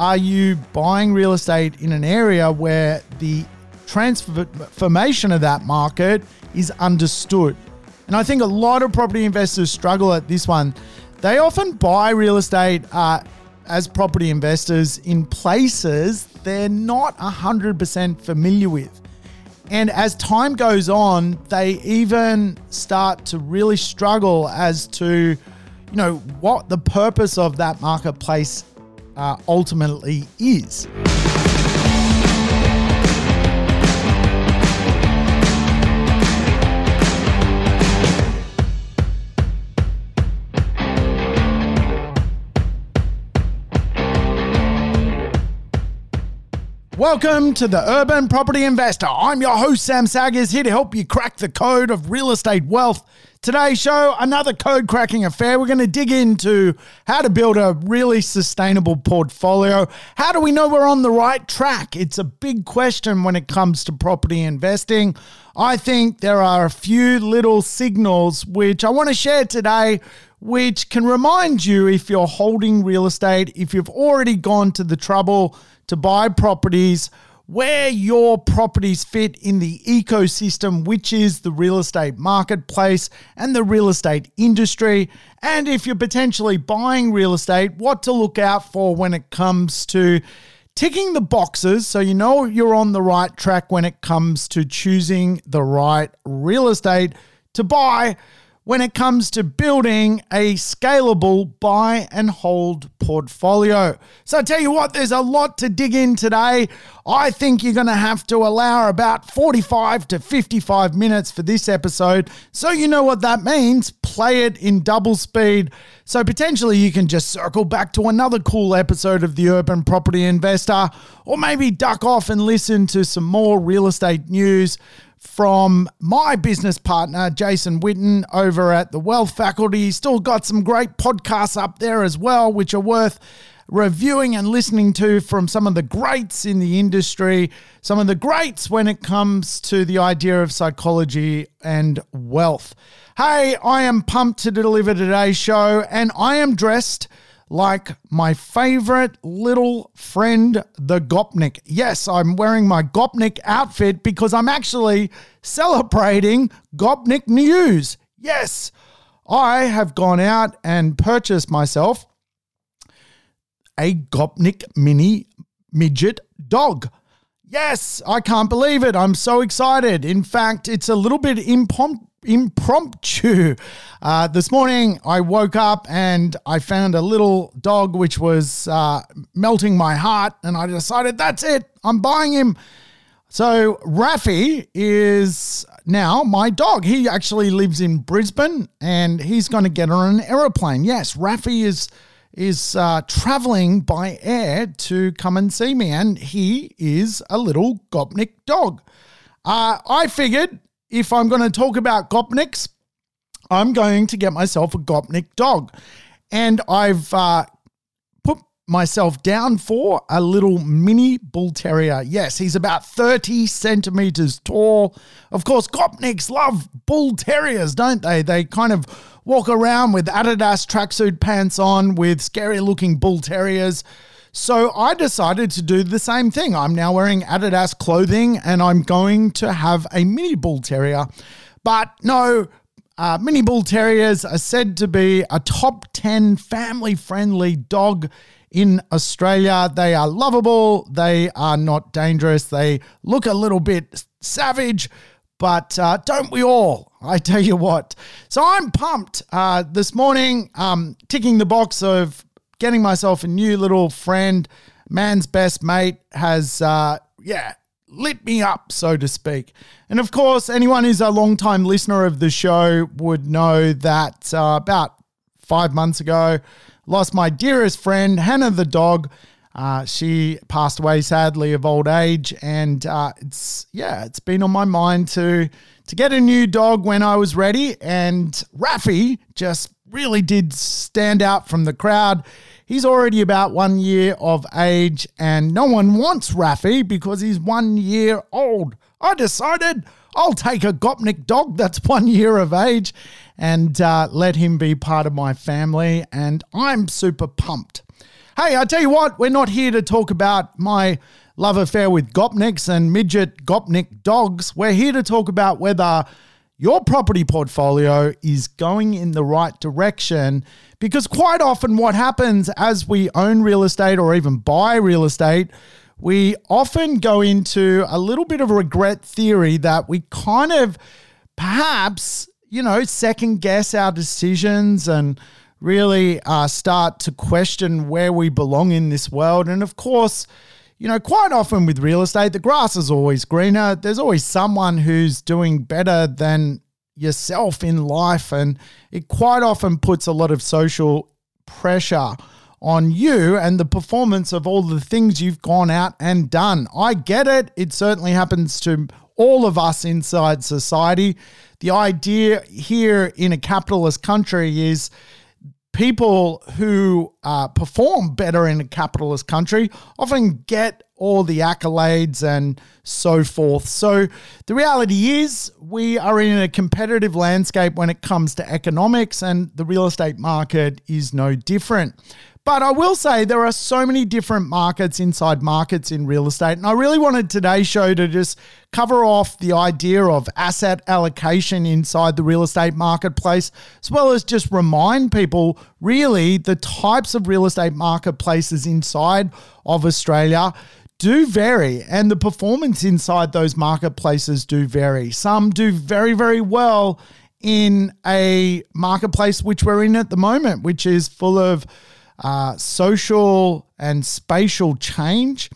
are you buying real estate in an area where the transformation of that market is understood? And I think a lot of property investors struggle at this one. They often buy real estate uh, as property investors in places they're not 100% familiar with. And as time goes on, they even start to really struggle as to, you know, what the purpose of that marketplace uh, ultimately is. Welcome to the Urban Property Investor. I'm your host, Sam Saggers, here to help you crack the code of real estate wealth. Today's show, another code cracking affair. We're going to dig into how to build a really sustainable portfolio. How do we know we're on the right track? It's a big question when it comes to property investing. I think there are a few little signals which I want to share today which can remind you if you're holding real estate, if you've already gone to the trouble to buy properties where your properties fit in the ecosystem, which is the real estate marketplace and the real estate industry. And if you're potentially buying real estate, what to look out for when it comes to ticking the boxes so you know you're on the right track when it comes to choosing the right real estate to buy when it comes to building a scalable buy and hold portfolio. So I tell you what, there's a lot to dig in today. I think you're going to have to allow about 45 to 55 minutes for this episode. So you know what that means. Play it in double speed. So potentially you can just circle back to another cool episode of The Urban Property Investor, or maybe duck off and listen to some more real estate news from my business partner, Jason Witten, over at the Wealth Faculty. Still got some great podcasts up there as well, which are worth reviewing and listening to from some of the greats in the industry, some of the greats when it comes to the idea of psychology and wealth. Hey, I am pumped to deliver today's show, and I am dressed like my favorite little friend, the Gopnik. Yes, I'm wearing my Gopnik outfit because I'm actually celebrating Gopnik News. Yes, I have gone out and purchased myself a Gopnik mini midget dog. Yes, I can't believe it. I'm so excited. In fact, it's a little bit impromptu impromptu. Uh, this morning, I woke up and I found a little dog which was uh, melting my heart, and I decided that's it. I'm buying him. So Rafi is now my dog. He actually lives in Brisbane, and he's going to get on an aeroplane. Yes, Rafi is is uh, traveling by air to come and see me, and he is a little Gopnik dog. Uh, I figured if I'm going to talk about Gopniks, I'm going to get myself a Gopnik dog. And I've uh, myself down for a little mini bull terrier. Yes, he's about 30 centimeters tall. Of course, Gopniks love bull terriers, don't they? They kind of walk around with Adidas tracksuit pants on with scary looking bull terriers. So I decided to do the same thing. I'm now wearing Adidas clothing and I'm going to have a mini bull terrier. But no, uh, mini bull terriers are said to be a top 10 family friendly dog in Australia. They are lovable, they are not dangerous, they look a little bit savage. But uh, don't we all? I tell you what. So I'm pumped. Uh, this morning, um, ticking the box of getting myself a new little friend. Man's best mate has, uh, yeah, lit me up, so to speak. And of course, anyone who's a long time listener of the show would know that uh, about five months ago, lost my dearest friend, Hannah the dog. Uh, she passed away sadly of old age, and uh, it's yeah, it's been on my mind to to get a new dog when I was ready. And Raffy just really did stand out from the crowd. He's already about one year of age, and no one wants Raffy because he's one year old. I decided I'll take a Gopnik dog that's one year of age and uh, let him be part of my family, and I'm super pumped. Hey, I tell you what, we're not here to talk about my love affair with Gopniks and midget Gopnik dogs. We're here to talk about whether your property portfolio is going in the right direction because quite often what happens as we own real estate or even buy real estate, we often go into a little bit of regret theory that we kind of perhaps, you know, second guess our decisions and really uh, start to question where we belong in this world. And of course, you know, quite often with real estate, the grass is always greener. There's always someone who's doing better than yourself in life. And it quite often puts a lot of social pressure on you and the performance of all the things you've gone out and done. I get it. It certainly happens to all of us inside society. The idea here in a capitalist country is people who uh, perform better in a capitalist country often get all the accolades and so forth. So the reality is, we are in a competitive landscape when it comes to economics, and the real estate market is no different. But I will say there are so many different markets inside markets in real estate. And I really wanted today's show to just cover off the idea of asset allocation inside the real estate marketplace, as well as just remind people really the types of real estate marketplaces inside of Australia do vary and the performance inside those marketplaces do vary. Some do very, very well in a marketplace which we're in at the moment, which is full of uh, social and spatial change.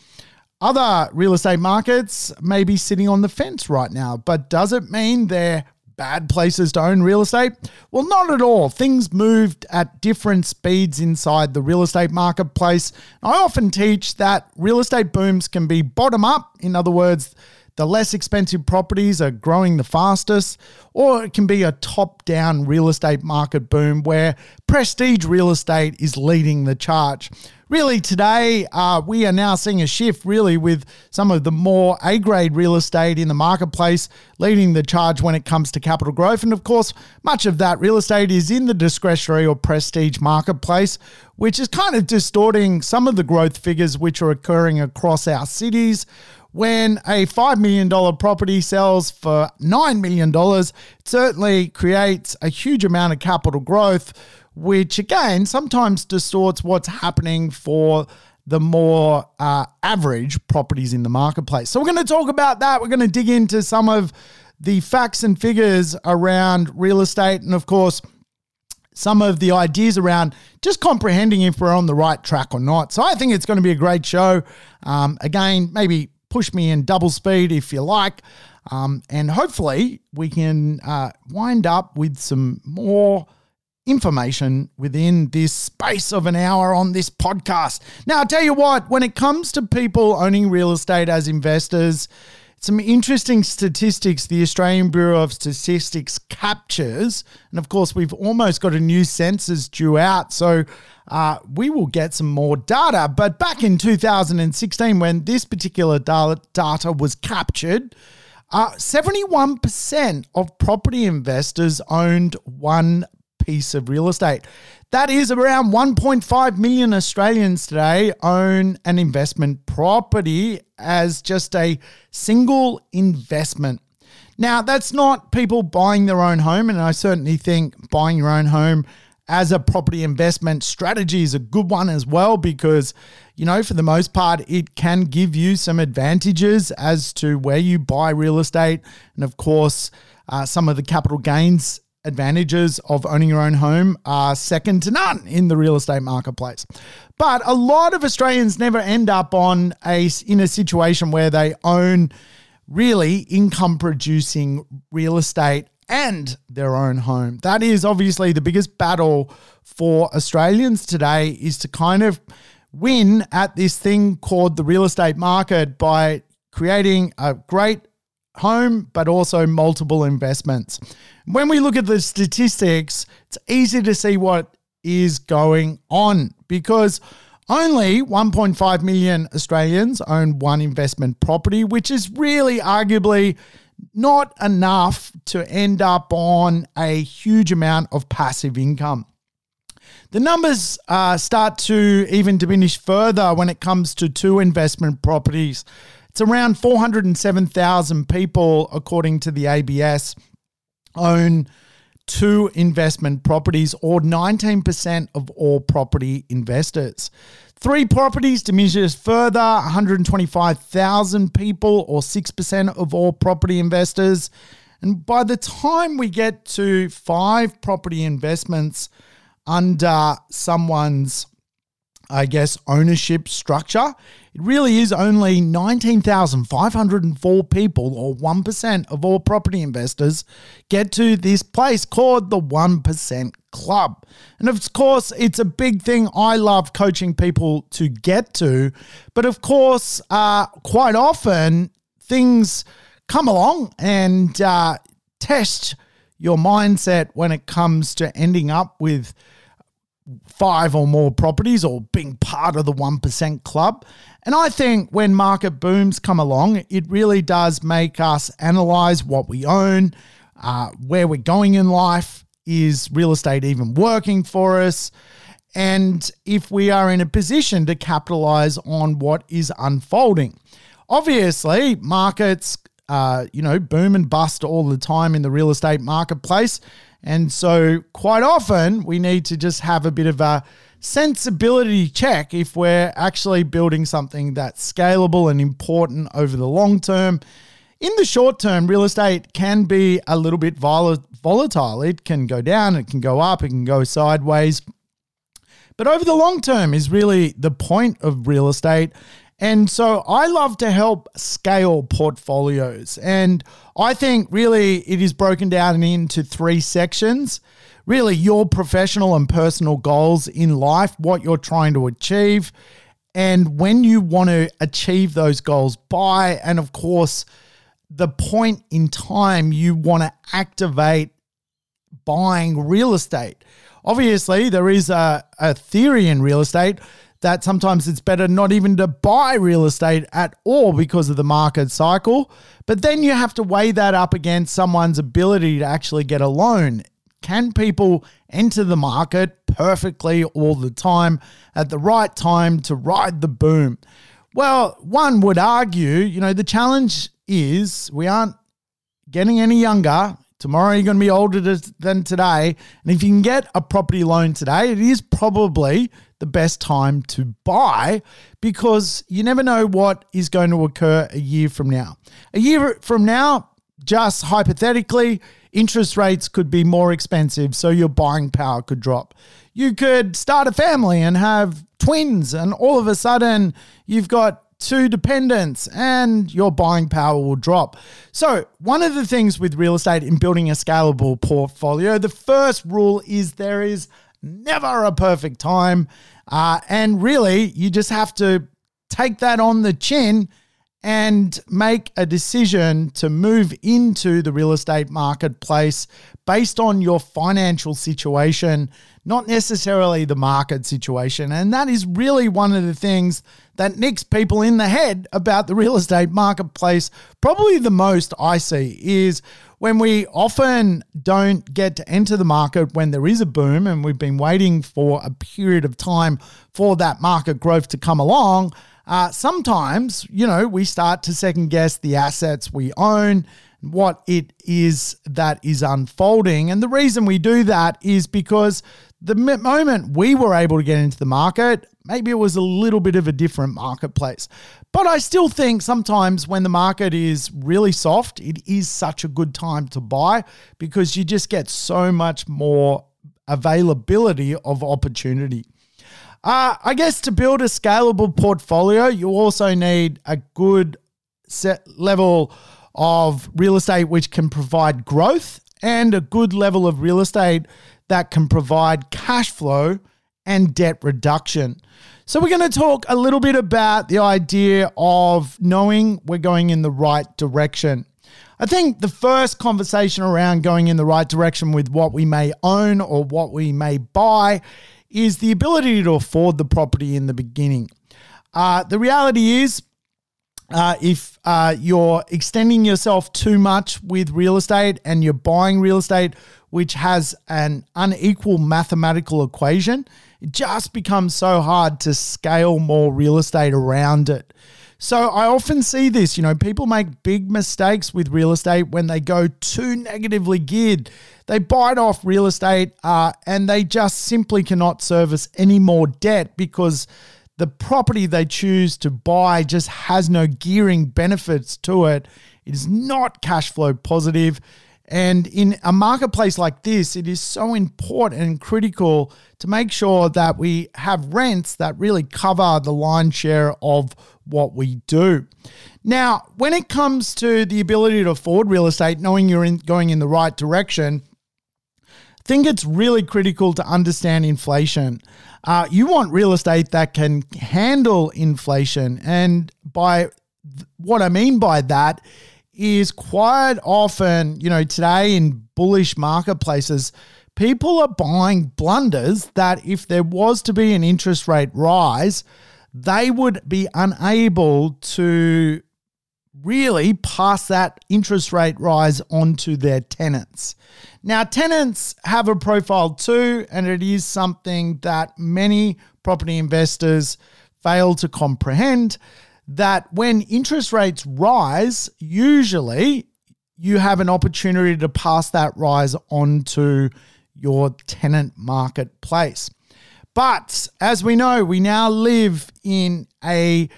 Other real estate markets may be sitting on the fence right now, but does it mean they're bad places to own real estate? Well, not at all. Things moved at different speeds inside the real estate marketplace. I often teach that real estate booms can be bottom up. In other words, the less expensive properties are growing the fastest, or it can be a top down real estate market boom where prestige real estate is leading the charge. Really, today uh, we are now seeing a shift, really, with some of the more A grade real estate in the marketplace leading the charge when it comes to capital growth. And of course, much of that real estate is in the discretionary or prestige marketplace, which is kind of distorting some of the growth figures which are occurring across our cities when a $5 million property sells for $9 million, it certainly creates a huge amount of capital growth, which again sometimes distorts what's happening for the more uh, average properties in the marketplace. So, we're going to talk about that. We're going to dig into some of the facts and figures around real estate, and of course, some of the ideas around just comprehending if we're on the right track or not. So, I think it's going to be a great show. Um, again, maybe push me in double speed if you like. Um, and hopefully, we can uh, wind up with some more information within this space of an hour on this podcast. Now, I'll tell you what, when it comes to people owning real estate as investors, some interesting statistics the Australian Bureau of Statistics captures. And of course, we've almost got a new census due out. So uh, we will get some more data. But back in 2016, when this particular data was captured, uh, 71% of property investors owned one piece of real estate. That is around 1.5 million Australians today own an investment property as just a single investment. Now, that's not people buying their own home, and I certainly think buying your own home as a property investment strategy is a good one as well because you know for the most part it can give you some advantages as to where you buy real estate and of course uh, some of the capital gains advantages of owning your own home are second to none in the real estate marketplace. But a lot of Australians never end up on a in a situation where they own really income producing real estate and their own home. That is obviously the biggest battle for Australians today is to kind of win at this thing called the real estate market by creating a great home, but also multiple investments. When we look at the statistics, it's easy to see what is going on because only 1.5 million Australians own one investment property, which is really arguably not enough to end up on a huge amount of passive income. The numbers uh, start to even diminish further when it comes to two investment properties. It's around 407,000 people, according to the ABS, own two investment properties, or 19% of all property investors. Three properties diminishes further 125,000 people, or 6% of all property investors. And by the time we get to five property investments under someone's, I guess, ownership structure, it really is only 19,504 people, or 1% of all property investors, get to this place called the 1% Club. And of course, it's a big thing I love coaching people to get to. But of course, uh, quite often things come along and uh, test your mindset when it comes to ending up with five or more properties or being part of the 1% club. And I think when market booms come along, it really does make us analyze what we own, uh, where we're going in life. Is real estate even working for us? And if we are in a position to capitalize on what is unfolding. Obviously, markets, uh, you know, boom and bust all the time in the real estate marketplace. And so, quite often, we need to just have a bit of a sensibility check if we're actually building something that's scalable and important over the long term. In the short term, real estate can be a little bit volatile. It can go down, it can go up, it can go sideways. But over the long term is really the point of real estate. And so I love to help scale portfolios. And I think really it is broken down into three sections. Really, your professional and personal goals in life, what you're trying to achieve, and when you want to achieve those goals by, and of course, the point in time you want to activate buying real estate. Obviously, there is a, a theory in real estate that sometimes it's better not even to buy real estate at all because of the market cycle. But then you have to weigh that up against someone's ability to actually get a loan. Can people enter the market perfectly all the time at the right time to ride the boom? Well, one would argue, you know, the challenge is we aren't getting any younger. Tomorrow you're going to be older than today. And if you can get a property loan today, it is probably the best time to buy because you never know what is going to occur a year from now. A year from now, just hypothetically, interest rates could be more expensive, so your buying power could drop. You could start a family and have twins, and all of a sudden, you've got two dependents and your buying power will drop. So, one of the things with real estate in building a scalable portfolio, the first rule is there is never a perfect time. Uh, and really, you just have to take that on the chin and make a decision to move into the real estate marketplace based on your financial situation, not necessarily the market situation. And that is really one of the things that nicks people in the head about the real estate marketplace. Probably the most I see is when we often don't get to enter the market when there is a boom and we've been waiting for a period of time for that market growth to come along. Uh, sometimes, you know, we start to second guess the assets we own, what it is that is unfolding. And the reason we do that is because the moment we were able to get into the market, maybe it was a little bit of a different marketplace. But I still think sometimes when the market is really soft, it is such a good time to buy because you just get so much more availability of opportunity. Uh, I guess to build a scalable portfolio, you also need a good set level of real estate which can provide growth and a good level of real estate that can provide cash flow and debt reduction. So, we're going to talk a little bit about the idea of knowing we're going in the right direction. I think the first conversation around going in the right direction with what we may own or what we may buy is the ability to afford the property in the beginning. Uh, the reality is, uh, if uh, you're extending yourself too much with real estate and you're buying real estate which has an unequal mathematical equation, it just becomes so hard to scale more real estate around it. So I often see this, you know, people make big mistakes with real estate when they go too negatively geared. They bite off real estate uh, and they just simply cannot service any more debt because the property they choose to buy just has no gearing benefits to it. It is not cash flow positive. And in a marketplace like this, it is so important and critical to make sure that we have rents that really cover the lion's share of what we do. Now, when it comes to the ability to afford real estate, knowing you're in, going in the right direction, I think it's really critical to understand inflation. Uh, you want real estate that can handle inflation. And by th- what I mean by that is quite often, you know, today in bullish marketplaces, people are buying blunders that if there was to be an interest rate rise, they would be unable to really pass that interest rate rise onto their tenants. Now, tenants have a profile too, and it is something that many property investors fail to comprehend that when interest rates rise, usually you have an opportunity to pass that rise onto your tenant marketplace. But as we know, we now live in a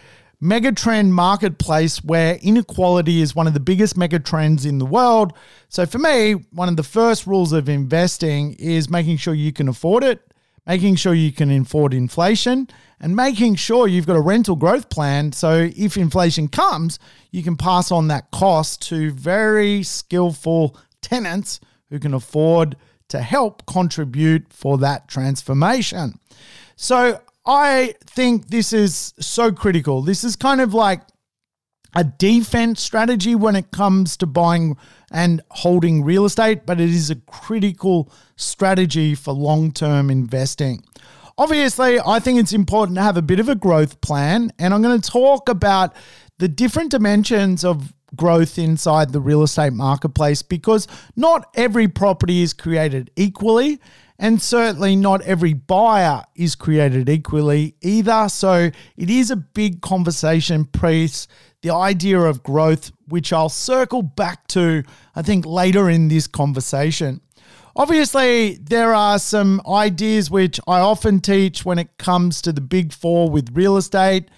megatrend marketplace where inequality is one of the biggest megatrends in the world. So for me, one of the first rules of investing is making sure you can afford it, making sure you can afford inflation, and making sure you've got a rental growth plan. So if inflation comes, you can pass on that cost to very skillful tenants who can afford to help contribute for that transformation. So I think this is so critical. This is kind of like a defense strategy when it comes to buying and holding real estate, but it is a critical strategy for long term investing. Obviously, I think it's important to have a bit of a growth plan, and I'm going to talk about the different dimensions of growth inside the real estate marketplace because not every property is created equally. And certainly not every buyer is created equally either. So it is a big conversation piece, the idea of growth, which I'll circle back to, I think, later in this conversation. Obviously, there are some ideas which I often teach when it comes to the big four with real estate.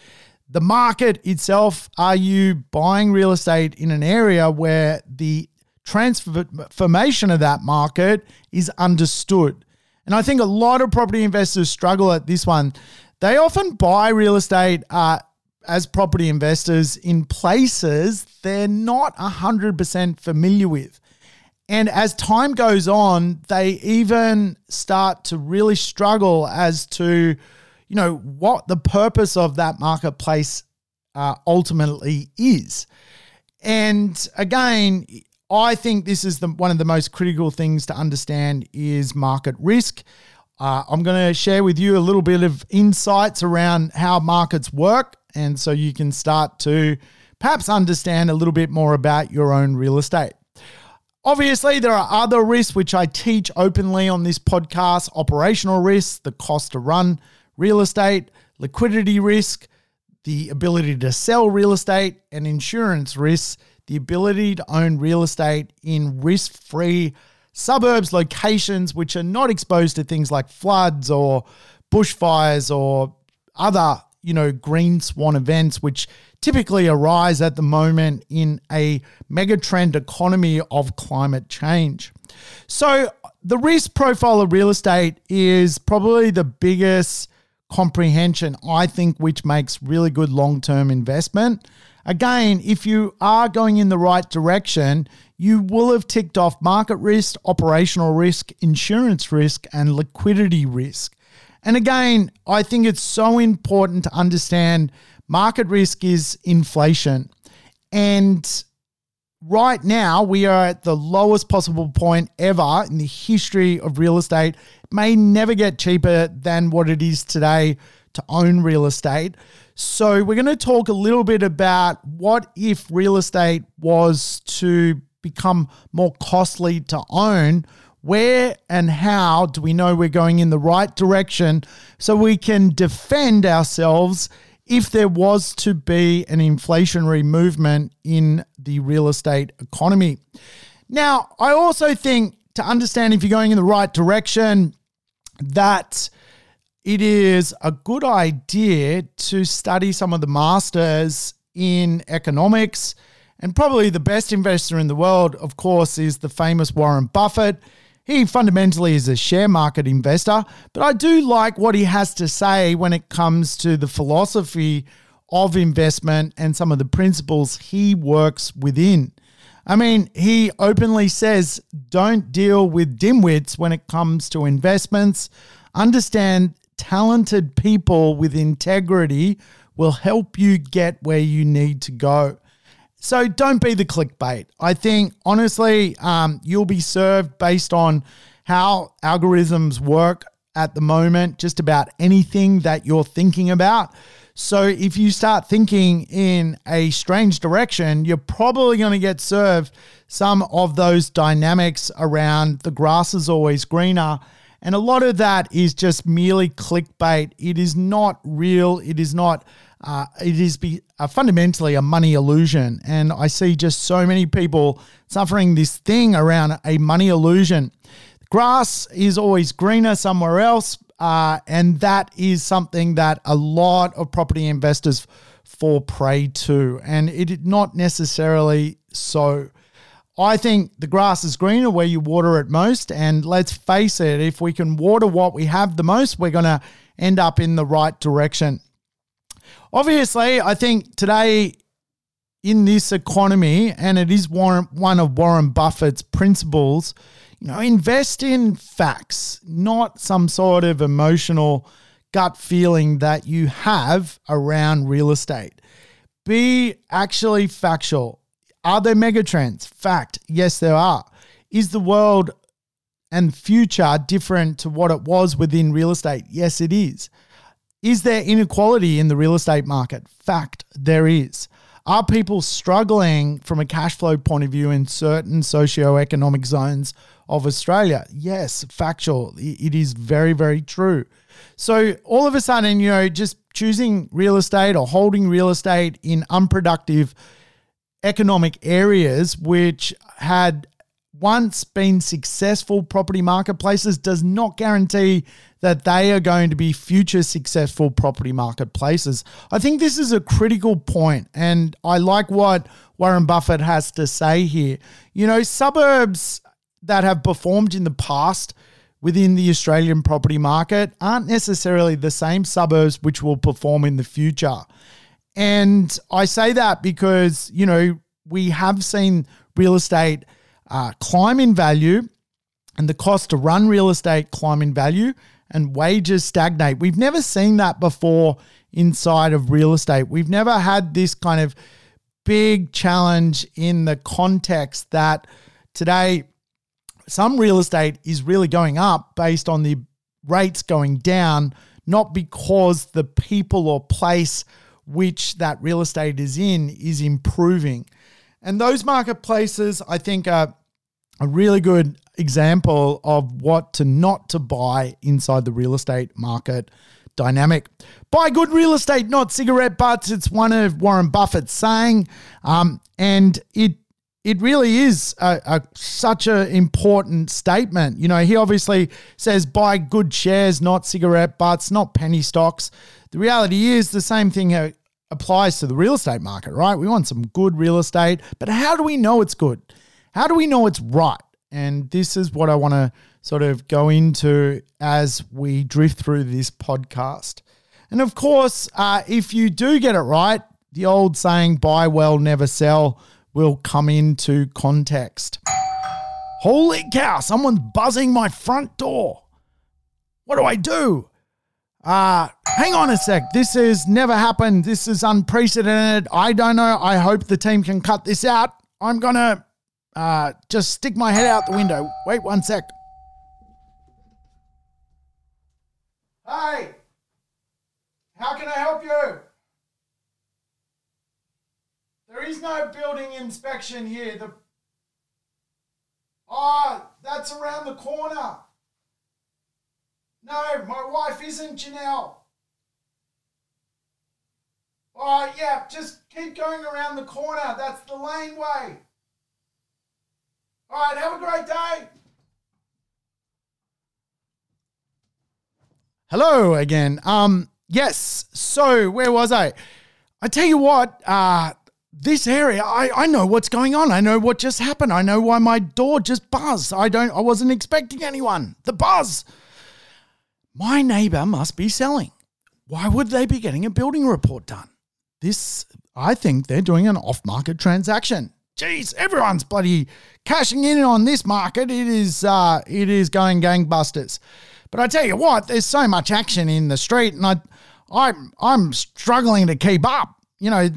The market itself, are you buying real estate in an area where the transformation of that market is understood? And I think a lot of property investors struggle at this one. They often buy real estate uh, as property investors in places they're not 100% familiar with. And as time goes on, they even start to really struggle as to, you know, what the purpose of that marketplace uh, ultimately is. And again, I think this is the, one of the most critical things to understand is market risk. Uh, I'm going to share with you a little bit of insights around how markets work, and so you can start to perhaps understand a little bit more about your own real estate. Obviously, there are other risks which I teach openly on this podcast operational risks, the cost to run real estate, liquidity risk, the ability to sell real estate, and insurance risks, the ability to own real estate in risk free suburbs, locations which are not exposed to things like floods or bushfires or other, you know, green swan events, which typically arise at the moment in a megatrend economy of climate change. So, the risk profile of real estate is probably the biggest comprehension, I think, which makes really good long term investment. Again, if you are going in the right direction, you will have ticked off market risk, operational risk, insurance risk, and liquidity risk. And again, I think it's so important to understand Market risk is inflation. And right now, we are at the lowest possible point ever in the history of real estate. It may never get cheaper than what it is today to own real estate. So, we're going to talk a little bit about what if real estate was to become more costly to own. Where and how do we know we're going in the right direction so we can defend ourselves if there was to be an inflationary movement in the real estate economy? Now, I also think to understand if you're going in the right direction, that it is a good idea to study some of the masters in economics. And probably the best investor in the world, of course, is the famous Warren Buffett. He fundamentally is a share market investor, but I do like what he has to say when it comes to the philosophy of investment and some of the principles he works within. I mean, he openly says don't deal with dimwits when it comes to investments. Understand talented people with integrity will help you get where you need to go. So don't be the clickbait. I think honestly, um, you'll be served based on how algorithms work at the moment, just about anything that you're thinking about. So if you start thinking in a strange direction, you're probably going to get served some of those dynamics around the grass is always greener. And a lot of that is just merely clickbait. It is not real. It is not uh, it is be, uh, fundamentally a money illusion. And I see just so many people suffering this thing around a money illusion. Grass is always greener somewhere else. Uh, and that is something that a lot of property investors fall prey to. And it is not necessarily so. I think the grass is greener where you water it most. And let's face it, if we can water what we have the most, we're going to end up in the right direction. Obviously, I think today in this economy, and it is Warren, one of Warren Buffett's principles, you know, invest in facts, not some sort of emotional gut feeling that you have around real estate. Be actually factual. Are there megatrends? Fact, yes, there are. Is the world and future different to what it was within real estate? Yes, it is. Is there inequality in the real estate market? Fact, there is. Are people struggling from a cash flow point of view in certain socio-economic zones of Australia? Yes, factual. It is very, very true. So all of a sudden, you know, just choosing real estate or holding real estate in unproductive economic areas which had once been successful property marketplaces does not guarantee that they are going to be future successful property marketplaces. I think this is a critical point, and I like what Warren Buffett has to say here. You know, suburbs that have performed in the past within the Australian property market aren't necessarily the same suburbs which will perform in the future. And I say that because, you know, we have seen real estate uh, climb in value and the cost to run real estate climb in value and wages stagnate. We've never seen that before inside of real estate. We've never had this kind of big challenge in the context that today some real estate is really going up based on the rates going down, not because the people or place which that real estate is in is improving. And those marketplaces, I think, are a really good example of what to not to buy inside the real estate market dynamic. Buy good real estate, not cigarette butts. It's one of Warren Buffett's saying, um, and it it really is a, a, such an important statement. You know, he obviously says buy good shares, not cigarette butts, not penny stocks. The reality is the same thing applies to the real estate market, right? We want some good real estate, but how do we know it's good? How do we know it's right? And this is what I want to sort of go into as we drift through this podcast. And of course, uh, if you do get it right, the old saying, buy well, never sell, will come into context. Holy cow, someone's buzzing my front door. What do I do? Uh, hang on a sec. This has never happened. This is unprecedented. I don't know. I hope the team can cut this out. I'm going to uh, just stick my head out the window. Wait one sec. Hey, how can I help you? There is no building inspection here. The Oh, that's around the corner. No, my wife isn't Janelle. Oh, yeah, just keep going around the corner. That's the laneway. All right, have a great day. Hello again. Um, yes. So where was I? I tell you what. Uh, this area, I, I know what's going on. I know what just happened. I know why my door just buzzed. I don't. I wasn't expecting anyone. The buzz. My neighbor must be selling. Why would they be getting a building report done? This, I think they're doing an off-market transaction. Jeez, everyone's bloody cashing in on this market. It is, uh, it is going gangbusters. But I tell you what, there's so much action in the street, and I, I'm, I'm struggling to keep up. You know,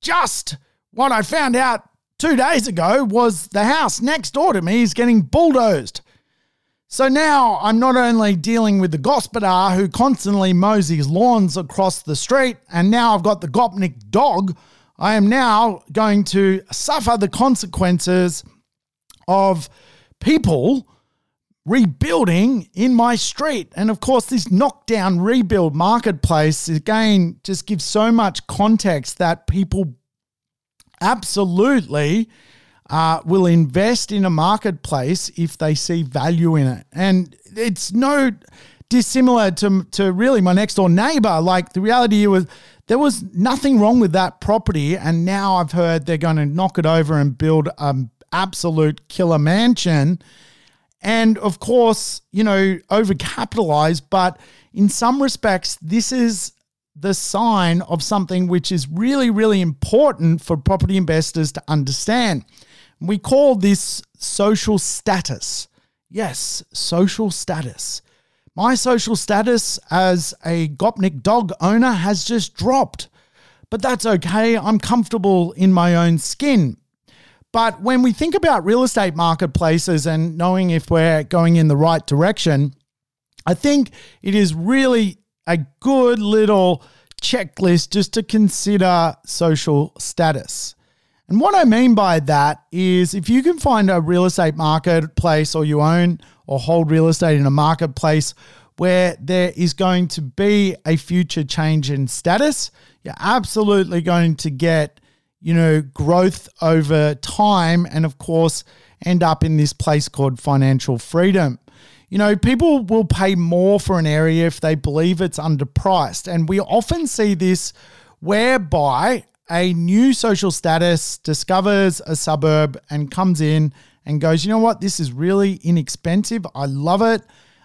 just what I found out two days ago was the house next door to me is getting bulldozed. So now I'm not only dealing with the gospodar who constantly mows his lawns across the street, and now I've got the Gopnik dog. I am now going to suffer the consequences of people rebuilding in my street. And of course, this knockdown rebuild marketplace again just gives so much context that people absolutely uh, will invest in a marketplace if they see value in it. And it's no dissimilar to, to really my next door neighbor. Like the reality was there was nothing wrong with that property. And now I've heard they're going to knock it over and build an absolute killer mansion and of course, you know, overcapitalized. But in some respects, this is the sign of something which is really, really important for property investors to understand. We call this social status. Yes, social status. My social status as a Gopnik dog owner has just dropped. But that's okay. I'm comfortable in my own skin. But when we think about real estate marketplaces and knowing if we're going in the right direction, I think it is really a good little checklist just to consider social status. And what I mean by that is if you can find a real estate marketplace or you own or hold real estate in a marketplace where there is going to be a future change in status, you're absolutely going to get you know, growth over time and, of course, end up in this place called financial freedom. You know, people will pay more for an area if they believe it's underpriced. And we often see this whereby a new social status discovers a suburb and comes in and goes, you know what, this is really inexpensive. I love it.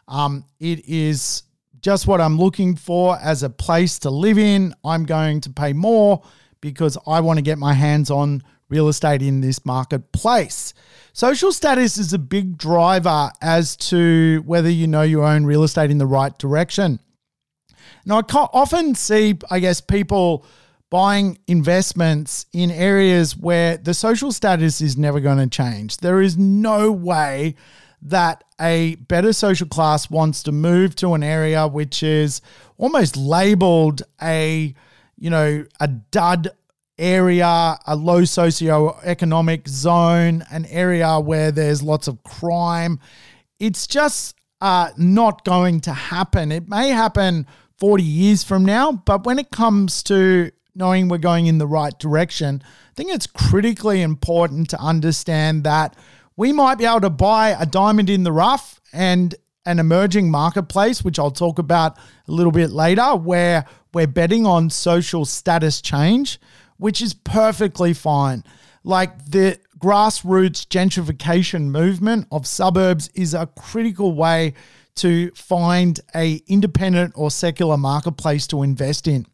Um, it is just what I'm looking for as a place to live in. I'm going to pay more because I want to get my hands on real estate in this marketplace. Social status is a big driver as to whether you know you own real estate in the right direction. Now, I often see, I guess, people buying investments in areas where the social status is never going to change. There is no way that a better social class wants to move to an area which is almost labeled a you know, a dud area, a low socio-economic zone, an area where there's lots of crime. It's just uh, not going to happen. It may happen 40 years from now, but when it comes to knowing we're going in the right direction, I think it's critically important to understand that we might be able to buy a diamond in the rough and an emerging marketplace, which I'll talk about a little bit later, where we're betting on social status change, which is perfectly fine. Like the grassroots gentrification movement of suburbs is a critical way to find a independent or secular marketplace to invest in.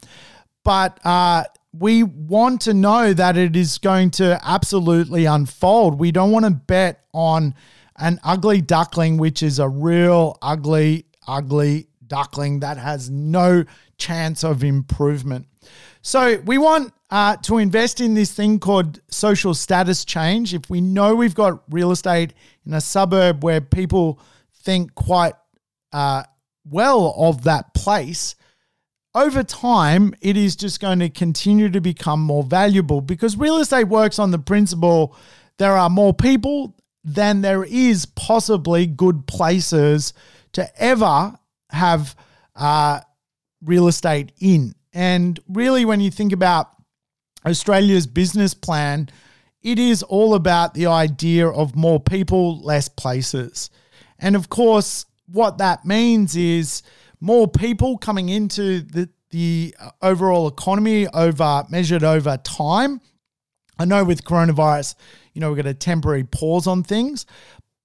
But uh, we want to know that it is going to absolutely unfold. We don't want to bet on an ugly duckling, which is a real ugly, ugly duckling that has no chance of improvement. So we want uh, to invest in this thing called social status change. If we know we've got real estate in a suburb where people think quite uh, well of that place, over time, it is just going to continue to become more valuable because real estate works on the principle there are more people than there is possibly good places to ever have uh, real estate in. And really, when you think about Australia's business plan, it is all about the idea of more people, less places. And of course, what that means is more people coming into the, the uh, overall economy over measured over time. I know with coronavirus, you know, we've got a temporary pause on things,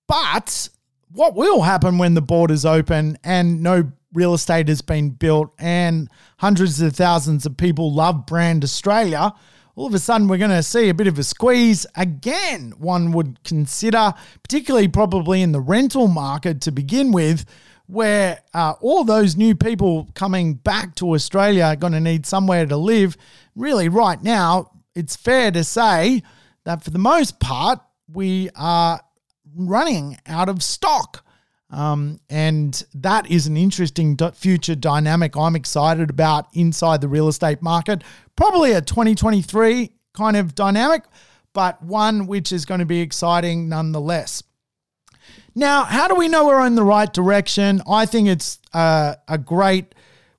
but what will happen when the borders open and no real estate has been built and hundreds of thousands of people love brand Australia? all of a sudden we're going to see a bit of a squeeze again, one would consider, particularly probably in the rental market to begin with, where uh, all those new people coming back to Australia are going to need somewhere to live. Really, right now, it's fair to say that for the most part, we are running out of stock. Um, and that is an interesting future dynamic I'm excited about inside the real estate market. Probably a 2023 kind of dynamic, but one which is going to be exciting nonetheless. Now, how do we know we're in the right direction? I think it's a, a great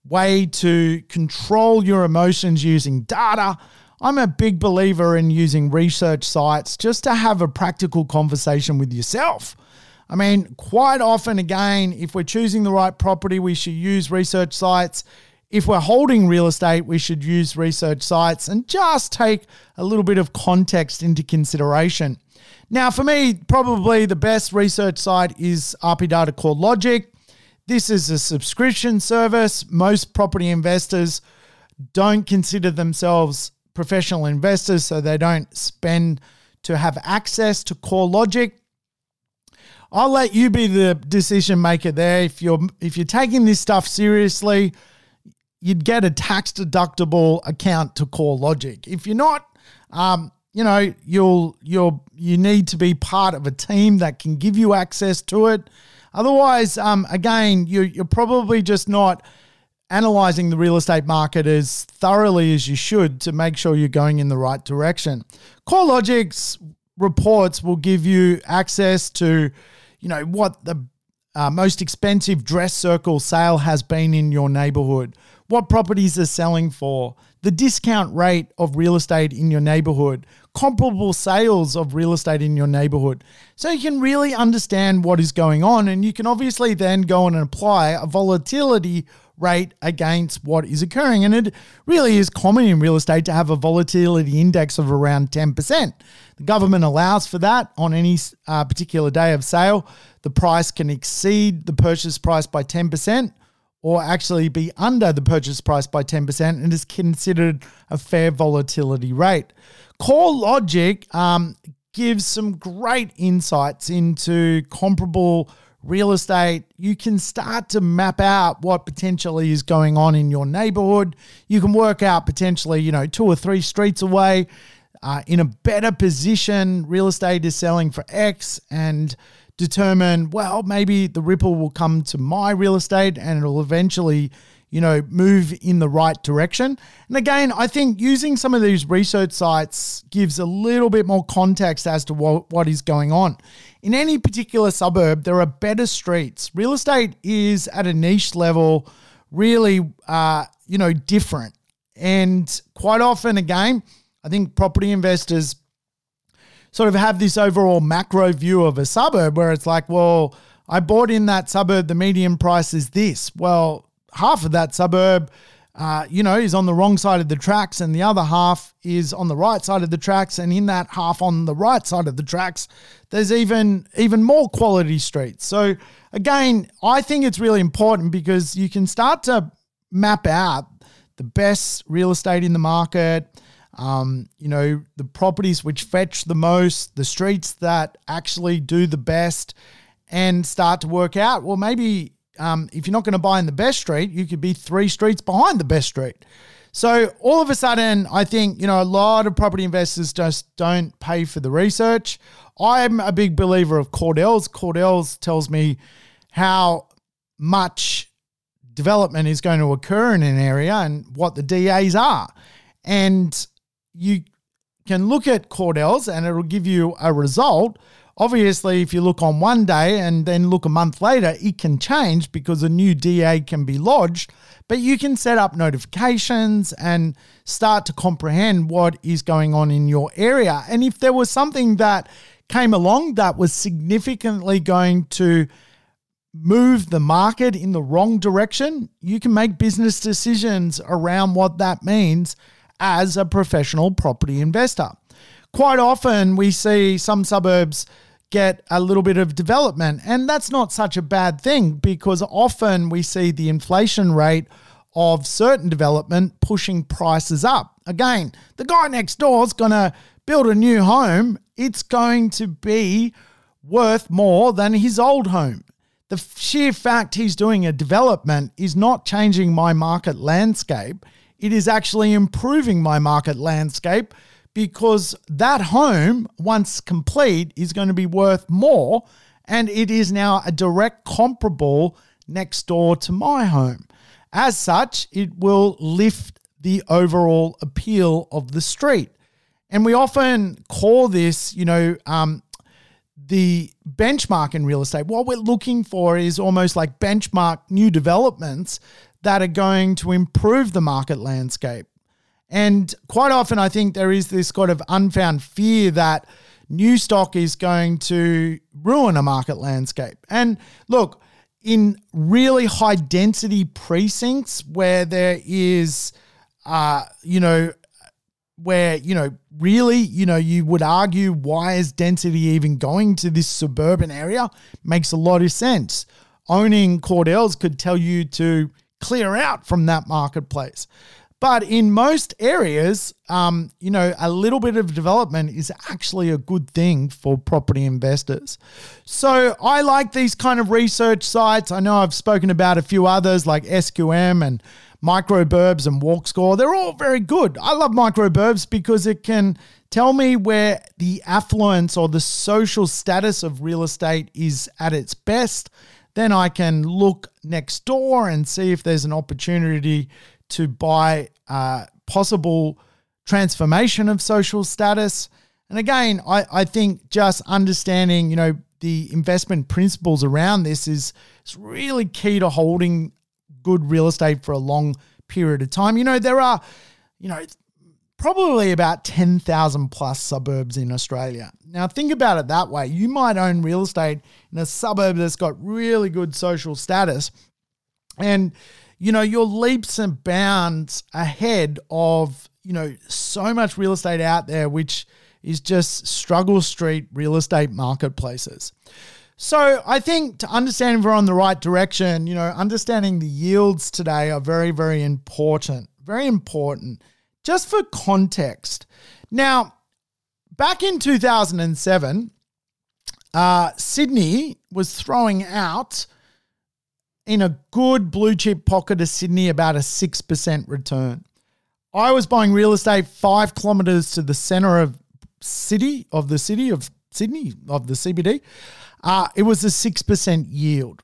way to control your emotions using data. I'm a big believer in using research sites just to have a practical conversation with yourself. I mean, quite often, again, if we're choosing the right property, we should use research sites. If we're holding real estate, we should use research sites and just take a little bit of context into consideration. Now, for me, probably the best research site is RP Data CoreLogic. This is a subscription service. Most property investors don't consider themselves professional investors, so they don't spend to have access to CoreLogic. I'll let you be the decision maker there. If you're if you're taking this stuff seriously, you'd get a tax deductible account to CoreLogic. If you're not, um, you know, you'll you'll you need to be part of a team that can give you access to it. Otherwise, um, again, you, you're probably just not analyzing the real estate market as thoroughly as you should to make sure you're going in the right direction. CoreLogic's reports will give you access to, you know, what the uh, most expensive dress circle sale has been in your neighborhood, what properties are selling for, the discount rate of real estate in your neighborhood, comparable sales of real estate in your neighborhood. So you can really understand what is going on. And you can obviously then go on and apply a volatility rate against what is occurring. And it really is common in real estate to have a volatility index of around 10%. The government allows for that on any uh, particular day of sale. The price can exceed the purchase price by 10% or actually be under the purchase price by 10% and is considered a fair volatility rate. CoreLogic um, gives some great insights into comparable real estate. You can start to map out what potentially is going on in your neighborhood. You can work out potentially, you know, two or three streets away. Uh, in a better position, real estate is selling for X, and determine, well, maybe the ripple will come to my real estate and it'll eventually, you know, move in the right direction. And again, I think using some of these research sites gives a little bit more context as to what, what is going on. In any particular suburb, there are better streets. Real estate is at a niche level, really, uh, you know, different. And quite often, again, I think property investors sort of have this overall macro view of a suburb where it's like, well, I bought in that suburb, the median price is this. Well, half of that suburb, uh, you know, is on the wrong side of the tracks, and the other half is on the right side of the tracks. And in that half on the right side of the tracks, there's even even more quality streets. So again, I think it's really important because you can start to map out the best real estate in the market um, you know, the properties which fetch the most, the streets that actually do the best, and start to work out, well, maybe um, if you're not going to buy in the best street, you could be three streets behind the best street. So all of a sudden, I think, you know, a lot of property investors just don't pay for the research. I'm a big believer of Cordell's. Cordell's tells me how much development is going to occur in an area and what the DAs are. And you can look at Cordell's and it'll give you a result. Obviously, if you look on one day and then look a month later, it can change because a new DA can be lodged, but you can set up notifications and start to comprehend what is going on in your area. And if there was something that came along that was significantly going to move the market in the wrong direction, you can make business decisions around what that means as a professional property investor. Quite often, we see some suburbs get a little bit of development, and that's not such a bad thing because often we see the inflation rate of certain development pushing prices up. Again, the guy next door is going to build a new home, it's going to be worth more than his old home the sheer fact he's doing a development is not changing my market landscape. It is actually improving my market landscape because that home, once complete, is going to be worth more. And it is now a direct comparable next door to my home. As such, it will lift the overall appeal of the street. And we often call this, you know, um, the benchmark in real estate. What we're looking for is almost like benchmark new developments that are going to improve the market landscape. And quite often, I think there is this kind of unfound fear that new stock is going to ruin a market landscape. And look, in really high density precincts where there is, uh, you know, where, you know, really, you know, you would argue why is density even going to this suburban area? Makes a lot of sense. Owning Cordell's could tell you to clear out from that marketplace. But in most areas, um, you know, a little bit of development is actually a good thing for property investors. So I like these kind of research sites. I know I've spoken about a few others like SQM and Microburbs and WalkScore, they're all very good. I love Microburbs because it can tell me where the affluence or the social status of real estate is at its best. Then I can look next door and see if there's an opportunity to buy uh, possible transformation of social status. And again, I, I think just understanding, you know, the investment principles around this is, is really key to holding good real estate for a long period of time. You know, there are, you know, probably about 10,000 plus suburbs in Australia. Now, think about it that way. You might own real estate in a suburb that's got really good social status, and, you know, you're leaps and bounds ahead of, you know, so much real estate out there, which is just struggle street real estate marketplaces. So I think to understand if we're on the right direction, you know, understanding the yields today are very, very important. Very important. Just for context. Now, back in 2007, uh, Sydney was throwing out in a good blue chip pocket of Sydney about a 6% return. I was buying real estate five kilometers to the center of city of the city of Sydney of the CBD. Uh, it was a 6% yield.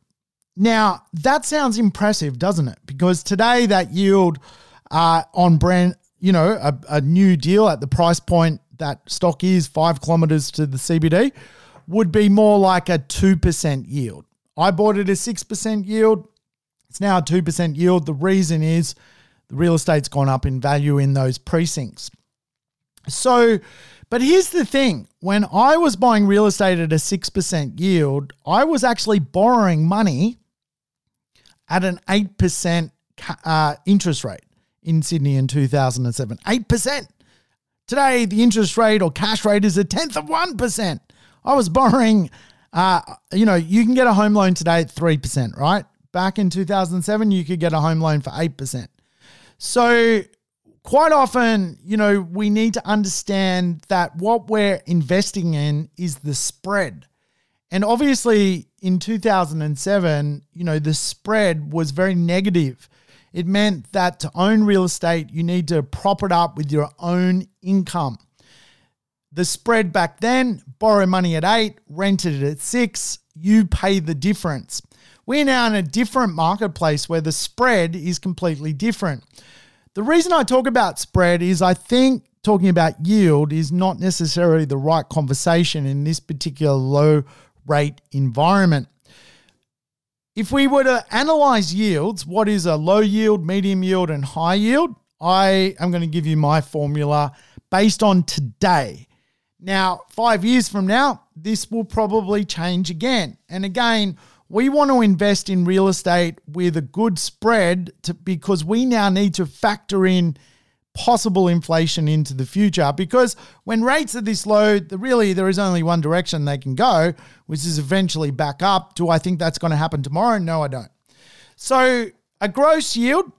Now, that sounds impressive, doesn't it? Because today that yield uh, on brand, you know, a, a new deal at the price point that stock is five kilometers to the CBD would be more like a 2% yield. I bought it a 6% yield. It's now a 2% yield. The reason is the real estate's gone up in value in those precincts. So, but here's the thing when I was buying real estate at a 6% yield, I was actually borrowing money at an 8% uh, interest rate in Sydney in 2007. 8%. Today, the interest rate or cash rate is a tenth of 1%. I was borrowing, uh, you know, you can get a home loan today at 3%, right? Back in 2007, you could get a home loan for 8%. So quite often, you know, we need to understand that what we're investing in is the spread. And obviously, in 2007, you know, the spread was very negative. It meant that to own real estate, you need to prop it up with your own income. The spread back then, borrow money at eight, rented it at six, you pay the difference. We're now in a different marketplace where the spread is completely different. The reason I talk about spread is I think talking about yield is not necessarily the right conversation in this particular low rate environment. If we were to analyze yields, what is a low yield, medium yield, and high yield? I am going to give you my formula based on today. Now, five years from now, this will probably change again. And again, we want to invest in real estate with a good spread to, because we now need to factor in possible inflation into the future because when rates are this low, the, really there is only one direction they can go, which is eventually back up. Do I think that's going to happen tomorrow? No, I don't. So a gross yield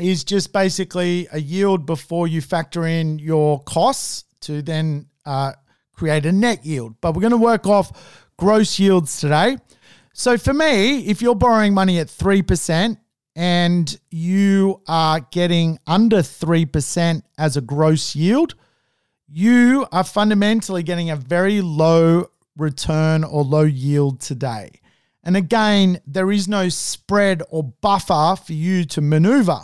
is just basically a yield before you factor in your costs to then uh, create a net yield. But we're going to work off gross yields today. So for me, if you're borrowing money at 3%, and you are getting under 3% as a gross yield, you are fundamentally getting a very low return or low yield today. And again, there is no spread or buffer for you to maneuver.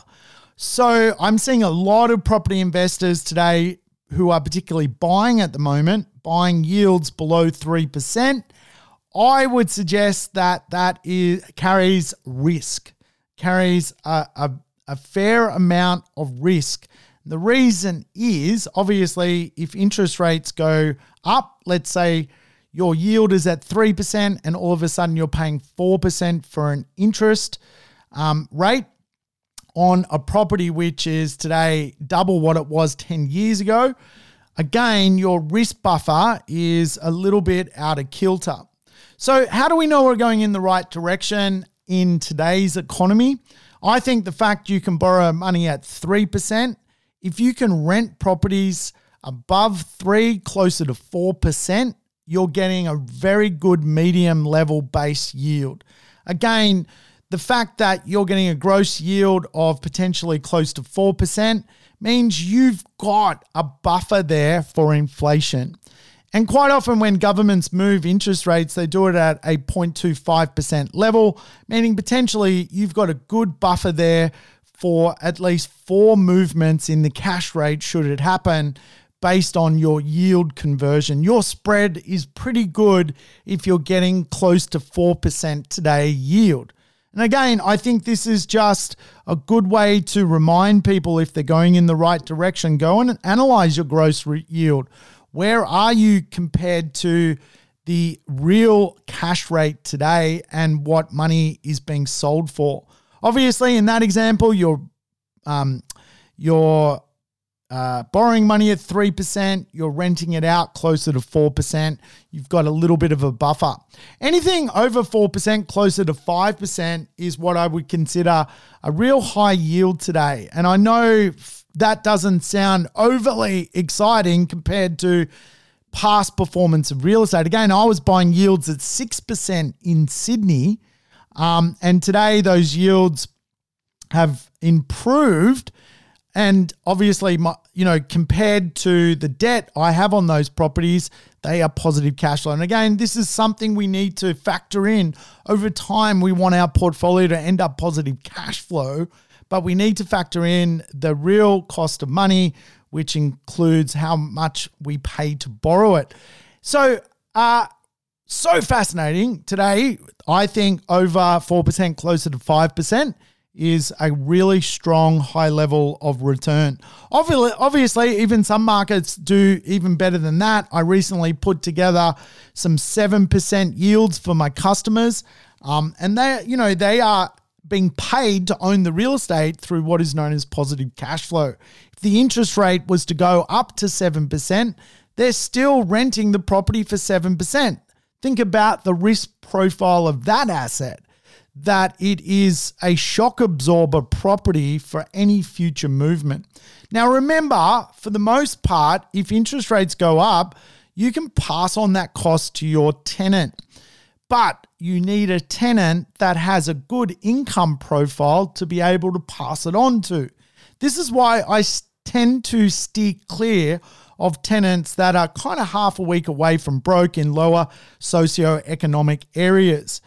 So I'm seeing a lot of property investors today who are particularly buying at the moment, buying yields below 3%. I would suggest that that is carries risk carries a, a, a fair amount of risk. The reason is obviously if interest rates go up, let's say your yield is at 3%, and all of a sudden you're paying 4% for an interest um, rate on a property which is today double what it was 10 years ago. Again, your risk buffer is a little bit out of kilter. So, how do we know we're going in the right direction? In today's economy. I think the fact you can borrow money at 3%, if you can rent properties above 3 closer to 4%, you're getting a very good medium level base yield. Again, the fact that you're getting a gross yield of potentially close to 4% means you've got a buffer there for inflation. And quite often, when governments move interest rates, they do it at a 0.25% level, meaning potentially you've got a good buffer there for at least four movements in the cash rate should it happen based on your yield conversion. Your spread is pretty good if you're getting close to 4% today yield. And again, I think this is just a good way to remind people if they're going in the right direction, go and analyze your gross yield. Where are you compared to the real cash rate today and what money is being sold for? Obviously, in that example, you're um, you're uh, borrowing money at 3%, you're renting it out closer to 4%, you've got a little bit of a buffer. Anything over 4%, closer to 5%, is what I would consider a real high yield today. And I know that doesn't sound overly exciting compared to past performance of real estate. Again, I was buying yields at 6% in Sydney. Um, and today those yields have improved. And obviously, my, you know, compared to the debt I have on those properties, they are positive cash flow. And again, this is something we need to factor in. Over time, we want our portfolio to end up positive cash flow but we need to factor in the real cost of money, which includes how much we pay to borrow it. So, uh, so fascinating today. I think over 4%, closer to 5% is a really strong high level of return. Obviously, even some markets do even better than that. I recently put together some 7% yields for my customers. Um, and they, you know, they are being paid to own the real estate through what is known as positive cash flow. If the interest rate was to go up to 7%, they're still renting the property for 7%. Think about the risk profile of that asset that it is a shock absorber property for any future movement. Now, remember, for the most part, if interest rates go up, you can pass on that cost to your tenant but you need a tenant that has a good income profile to be able to pass it on to. This is why I tend to steer clear of tenants that are kind of half a week away from broke in lower socioeconomic areas.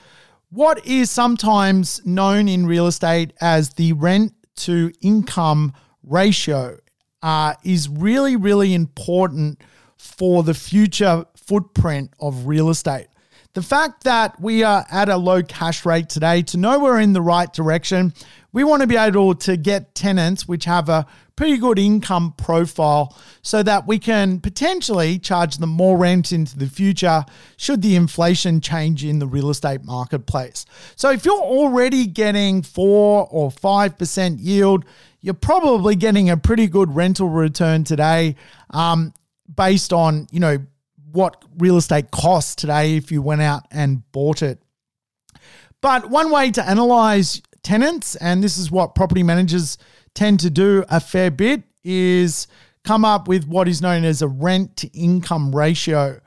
what is sometimes known in real estate as the rent to income ratio uh, is really, really important for the future footprint of real estate. The fact that we are at a low cash rate today, to know we're in the right direction, we want to be able to get tenants which have a pretty good income profile so that we can potentially charge them more rent into the future should the inflation change in the real estate marketplace. So if you're already getting 4 or 5% yield, you're probably getting a pretty good rental return today um, based on, you know, what real estate costs today if you went out and bought it. But one way to analyze tenants, and this is what property managers tend to do a fair bit, is come up with what is known as a rent to income ratio.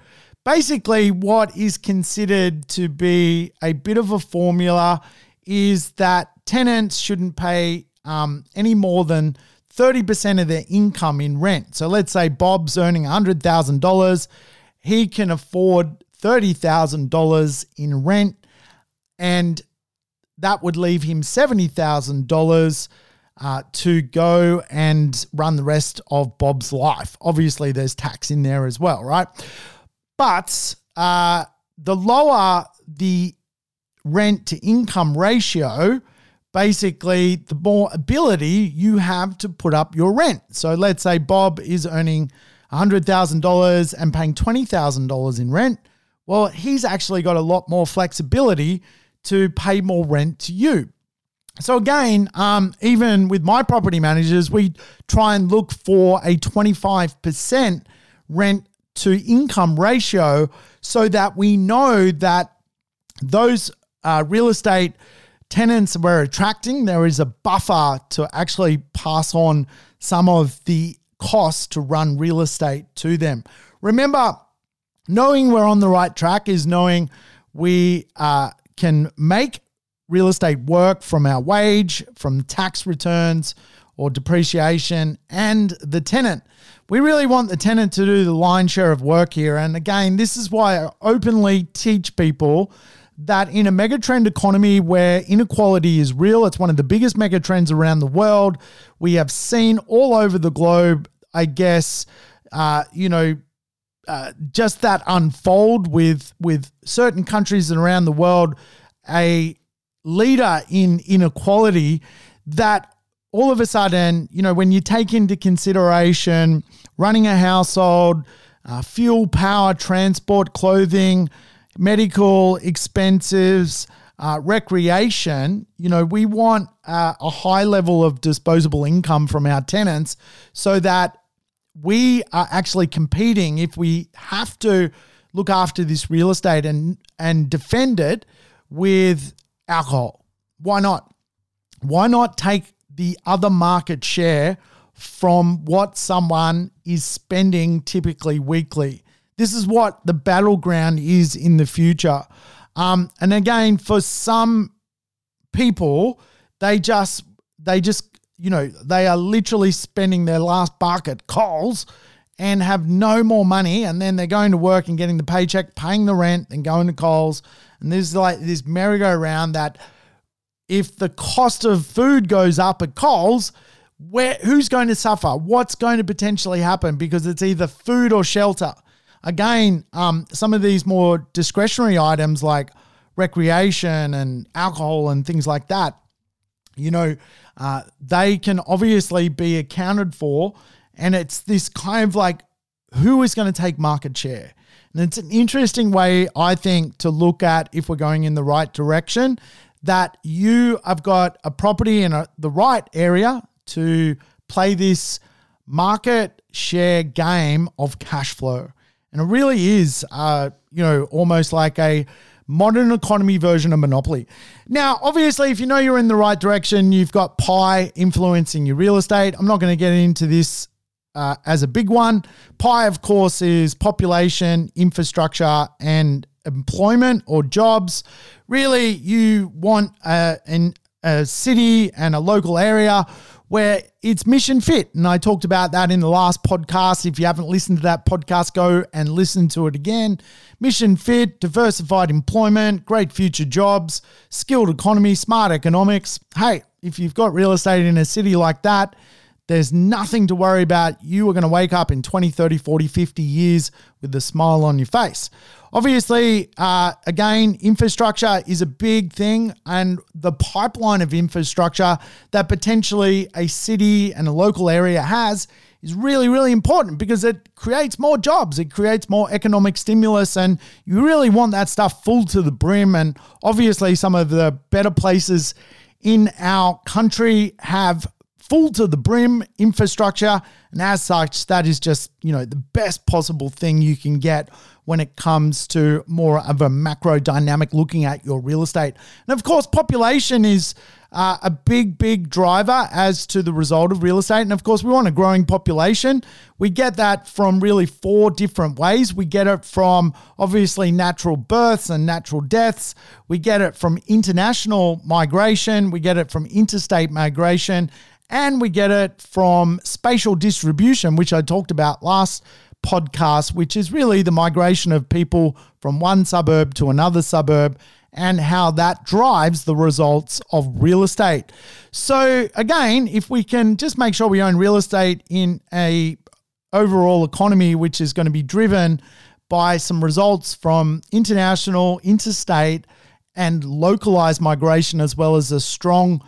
Basically, what is considered to be a bit of a formula is that tenants shouldn't pay um, any more than 30% of their income in rent. So let's say Bob's earning $100,000 he can afford $30,000 in rent, and that would leave him $70,000 uh, to go and run the rest of Bob's life. Obviously, there's tax in there as well, right? But uh, the lower the rent to income ratio, basically, the more ability you have to put up your rent. So let's say Bob is earning $100,000 and paying $20,000 in rent, well, he's actually got a lot more flexibility to pay more rent to you. So again, um, even with my property managers, we try and look for a 25% rent to income ratio so that we know that those uh, real estate tenants we're attracting, there is a buffer to actually pass on some of the cost to run real estate to them. Remember, knowing we're on the right track is knowing we uh, can make real estate work from our wage, from tax returns or depreciation, and the tenant. We really want the tenant to do the lion's share of work here. And again, this is why I openly teach people that in a megatrend economy where inequality is real, it's one of the biggest megatrends around the world. We have seen all over the globe I guess, uh, you know, uh, just that unfold with with certain countries and around the world, a leader in inequality that all of a sudden, you know, when you take into consideration running a household, uh, fuel, power, transport, clothing, medical expenses, uh, recreation, you know, we want uh, a high level of disposable income from our tenants so that we are actually competing if we have to look after this real estate and and defend it with alcohol. Why not? Why not take the other market share from what someone is spending typically weekly? This is what the battleground is in the future. Um, and again, for some people, they just they just you know, they are literally spending their last buck at Coles and have no more money. And then they're going to work and getting the paycheck, paying the rent, and going to Coles. And there's like this merry-go-round that if the cost of food goes up at Coles, where who's going to suffer? What's going to potentially happen? Because it's either food or shelter. Again, um, some of these more discretionary items like recreation and alcohol and things like that, you know, uh, they can obviously be accounted for. And it's this kind of like who is going to take market share? And it's an interesting way, I think, to look at if we're going in the right direction. That you have got a property in a, the right area to play this market share game of cash flow. And it really is, uh, you know, almost like a modern economy version of Monopoly. Now, obviously, if you know you're in the right direction, you've got PIE influencing your real estate. I'm not going to get into this uh, as a big one. PIE, of course, is population, infrastructure, and employment or jobs. Really, you want a, an, a city and a local area where it's mission fit. And I talked about that in the last podcast. If you haven't listened to that podcast, go and listen to it again. Mission fit, diversified employment, great future jobs, skilled economy, smart economics. Hey, if you've got real estate in a city like that, there's nothing to worry about. You are going to wake up in 20, 30, 40, 50 years with a smile on your face. Obviously, uh, again, infrastructure is a big thing, and the pipeline of infrastructure that potentially a city and a local area has is really, really important because it creates more jobs, it creates more economic stimulus, and you really want that stuff full to the brim. And obviously, some of the better places in our country have full to the brim infrastructure. And as such, that is just, you know, the best possible thing you can get when it comes to more of a macro dynamic looking at your real estate. And of course, population is uh, a big, big driver as to the result of real estate. And of course, we want a growing population. We get that from really four different ways. We get it from obviously natural births and natural deaths. We get it from international migration. We get it from interstate migration and we get it from spatial distribution, which I talked about last podcast, which is really the migration of people from one suburb to another suburb and how that drives the results of real estate. So again, if we can just make sure we own real estate in a overall economy which is going to be driven by some results from international, interstate and localized migration as well as a strong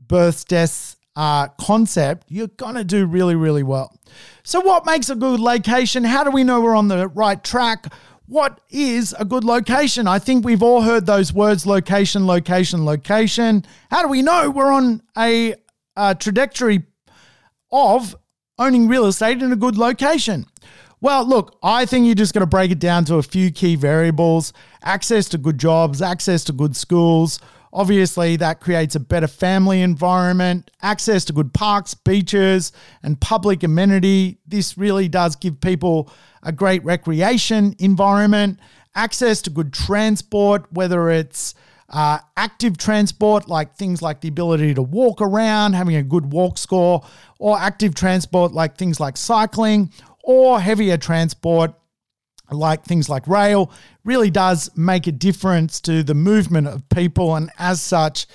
birth deaths uh, concept, you're going to do really, really well. So, what makes a good location? How do we know we're on the right track? What is a good location? I think we've all heard those words location, location, location. How do we know we're on a, a trajectory of owning real estate in a good location? Well, look, I think you're just got to break it down to a few key variables access to good jobs, access to good schools, Obviously, that creates a better family environment, access to good parks, beaches, and public amenity. This really does give people a great recreation environment, access to good transport, whether it's uh, active transport, like things like the ability to walk around, having a good walk score, or active transport, like things like cycling, or heavier transport, like things like rail, really does make a difference to the movement of people. And as such,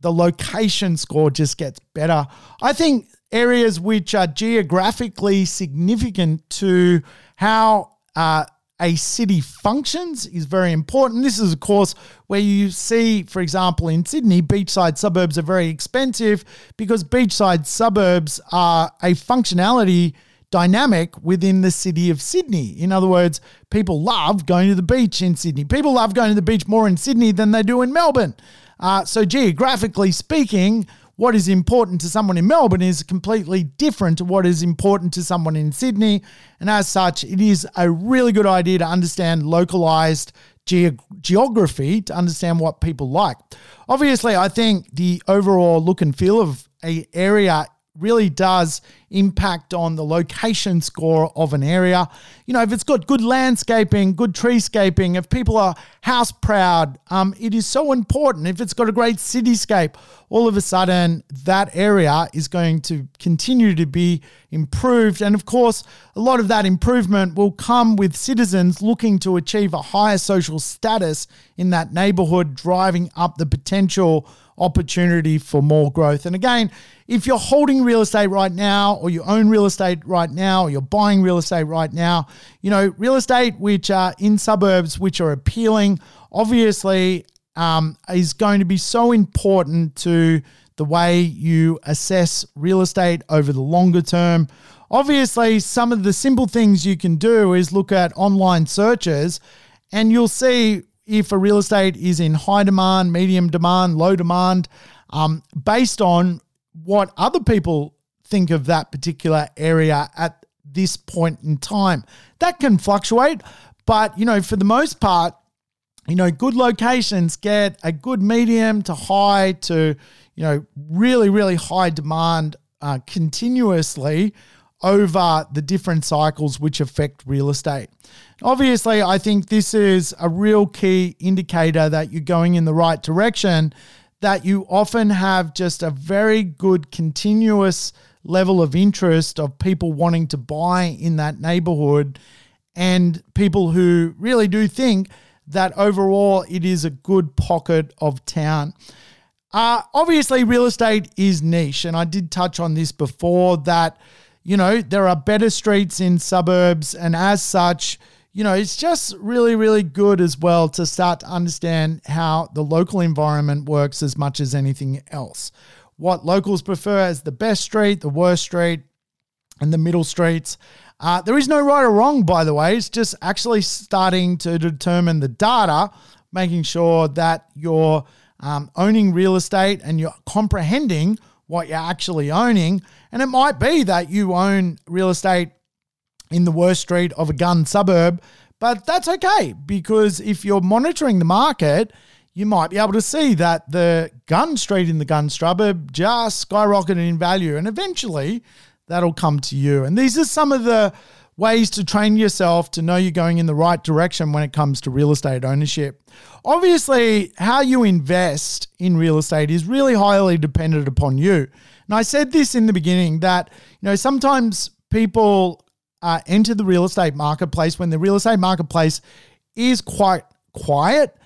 the location score just gets better. I think areas which are geographically significant to how uh, a city functions is very important. This is, of course, where you see, for example, in Sydney, beachside suburbs are very expensive because beachside suburbs are a functionality dynamic within the city of Sydney. In other words, people love going to the beach in Sydney. People love going to the beach more in Sydney than they do in Melbourne. Uh, so, geographically speaking, what is important to someone in Melbourne is completely different to what is important to someone in Sydney. And as such, it is a really good idea to understand localized ge- geography to understand what people like. Obviously, I think the overall look and feel of a area really does impact on the location score of an area. You know, if it's got good landscaping, good treescaping, if people are house proud, um, it is so important. If it's got a great cityscape, all of a sudden that area is going to continue to be improved. And of course, a lot of that improvement will come with citizens looking to achieve a higher social status in that neighborhood, driving up the potential opportunity for more growth. And again, if you're holding real estate right now, or you own real estate right now, or you're buying real estate right now, you know, real estate which are in suburbs which are appealing, obviously, um, is going to be so important to the way you assess real estate over the longer term. Obviously, some of the simple things you can do is look at online searches and you'll see if a real estate is in high demand, medium demand, low demand, um, based on what other people think of that particular area at this point in time. That can fluctuate, but you know, for the most part, you know, good locations get a good medium to high to, you know, really, really high demand uh, continuously over the different cycles which affect real estate. Obviously, I think this is a real key indicator that you're going in the right direction, that you often have just a very good continuous level of interest of people wanting to buy in that neighborhood and people who really do think that overall it is a good pocket of town. Uh, obviously, real estate is niche, and I did touch on this before that, you know, there are better streets in suburbs, and as such, you know, it's just really, really good as well to start to understand how the local environment works as much as anything else. What locals prefer as the best street, the worst street, and the middle streets. Uh, there is no right or wrong, by the way. It's just actually starting to determine the data, making sure that you're um, owning real estate and you're comprehending what you're actually owning. And it might be that you own real estate in the worst street of a gun suburb, but that's okay because if you're monitoring the market, you might be able to see that the gun street in the gun suburb just skyrocketed in value and eventually that'll come to you. And these are some of the ways to train yourself to know you're going in the right direction when it comes to real estate ownership. Obviously, how you invest in real estate is really highly dependent upon you. And I said this in the beginning that, you know, sometimes people uh, enter the real estate marketplace when the real estate marketplace is quite quiet.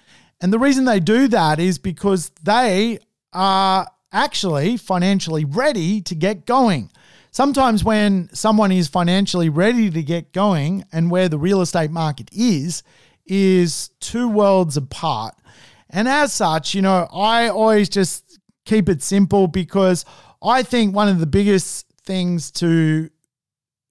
And the reason they do that is because they are actually financially ready to get going sometimes when someone is financially ready to get going and where the real estate market is, is two worlds apart. And as such, you know, I always just keep it simple because I think one of the biggest things to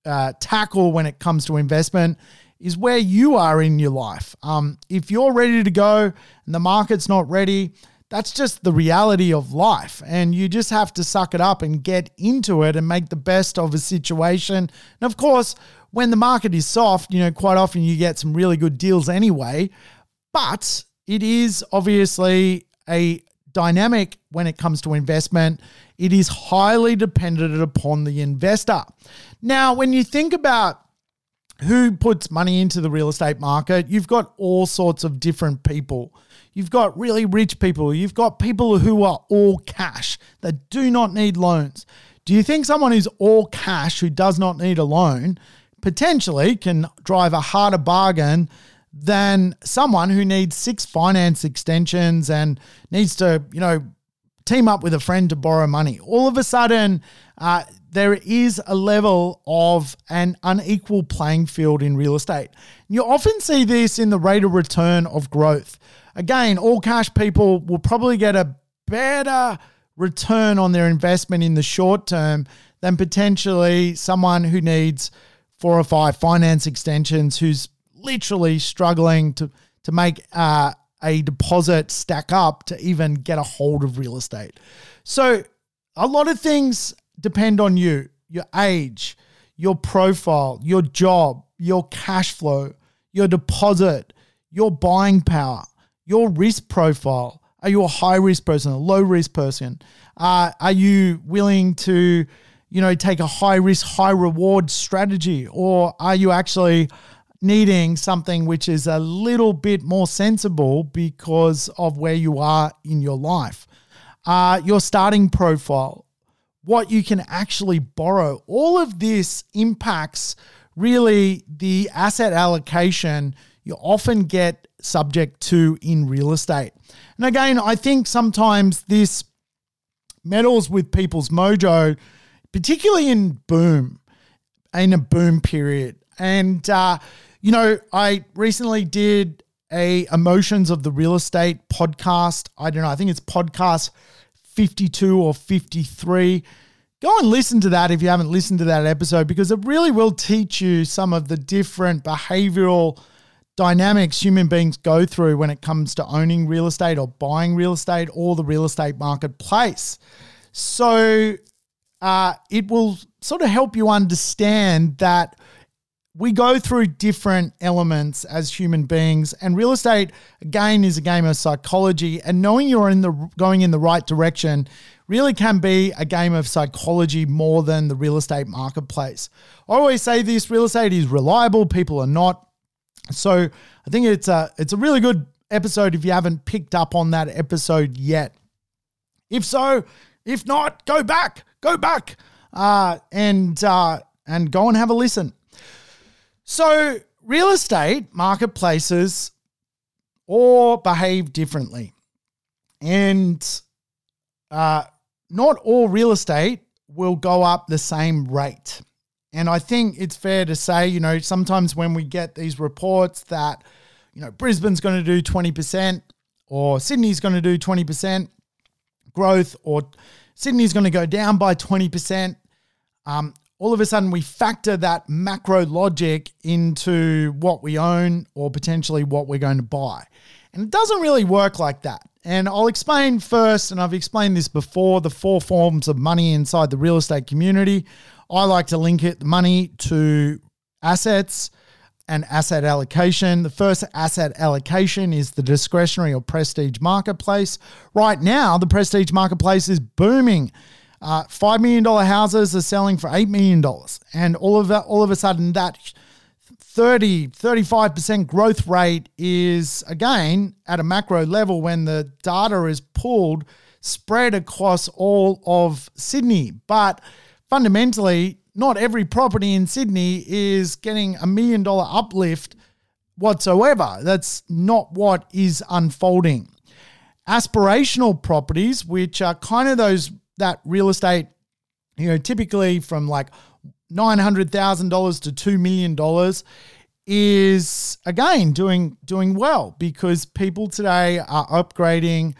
uh, tackle when it comes to investment is where you are in your life. Um, if you're ready to go and the market's not ready, that's just the reality of life. And you just have to suck it up and get into it and make the best of a situation. And of course, when the market is soft, you know, quite often you get some really good deals anyway. But it is obviously a dynamic when it comes to investment. It is highly dependent upon the investor. Now, when you think about who puts money into the real estate market, you've got all sorts of different people. You've got really rich people. You've got people who are all cash that do not need loans. Do you think someone who's all cash who does not need a loan potentially can drive a harder bargain than someone who needs six finance extensions and needs to, you know, team up with a friend to borrow money? All of a sudden, uh, there is a level of an unequal playing field in real estate. You often see this in the rate of return of growth. Again, all cash people will probably get a better return on their investment in the short term than potentially someone who needs four or five finance extensions who's literally struggling to to make uh, a deposit stack up to even get a hold of real estate. So a lot of things depend on you, your age, your profile, your job, your cash flow, your deposit, your buying power your risk profile. Are you a high risk person, a low risk person? Uh, are you willing to, you know, take a high risk, high reward strategy, or are you actually needing something which is a little bit more sensible because of where you are in your life? Uh, your starting profile, what you can actually borrow, all of this impacts really the asset allocation you often get subject to in real estate. And again, I think sometimes this meddles with people's mojo, particularly in boom, in a boom period. And, uh, you know, I recently did a Emotions of the Real Estate podcast. I don't know, I think it's podcast 52 or 53. Go and listen to that if you haven't listened to that episode because it really will teach you some of the different behavioral dynamics human beings go through when it comes to owning real estate or buying real estate or the real estate marketplace. So uh, it will sort of help you understand that we go through different elements as human beings and real estate again is a game of psychology and knowing you're in the going in the right direction really can be a game of psychology more than the real estate marketplace. I always say this real estate is reliable, people are not. So I think it's a it's a really good episode if you haven't picked up on that episode yet. If so, if not, go back, go back. uh, and uh, and go and have a listen. So, real estate marketplaces all behave differently, and uh, not all real estate will go up the same rate. And I think it's fair to say, you know, sometimes when we get these reports that, you know, Brisbane's going to do 20% or Sydney's going to do 20% growth or Sydney's going to go down by 20%, um, all of a sudden we factor that macro logic into what we own or potentially what we're going to buy. And it doesn't really work like that. And I'll explain first, and I've explained this before the four forms of money inside the real estate community. I like to link it money to assets and asset allocation. The first asset allocation is the discretionary or prestige marketplace. Right now, the prestige marketplace is booming. Uh, $5 million houses are selling for $8 million. And all of that, all of a sudden, that 30, 35% growth rate is, again, at a macro level when the data is pulled, spread across all of Sydney. But fundamentally, not every property in Sydney is getting a million dollar uplift whatsoever. That's not what is unfolding. Aspirational properties, which are kind of those that real estate, you know, typically from like $900,000 to $2 million is again doing doing well because people today are upgrading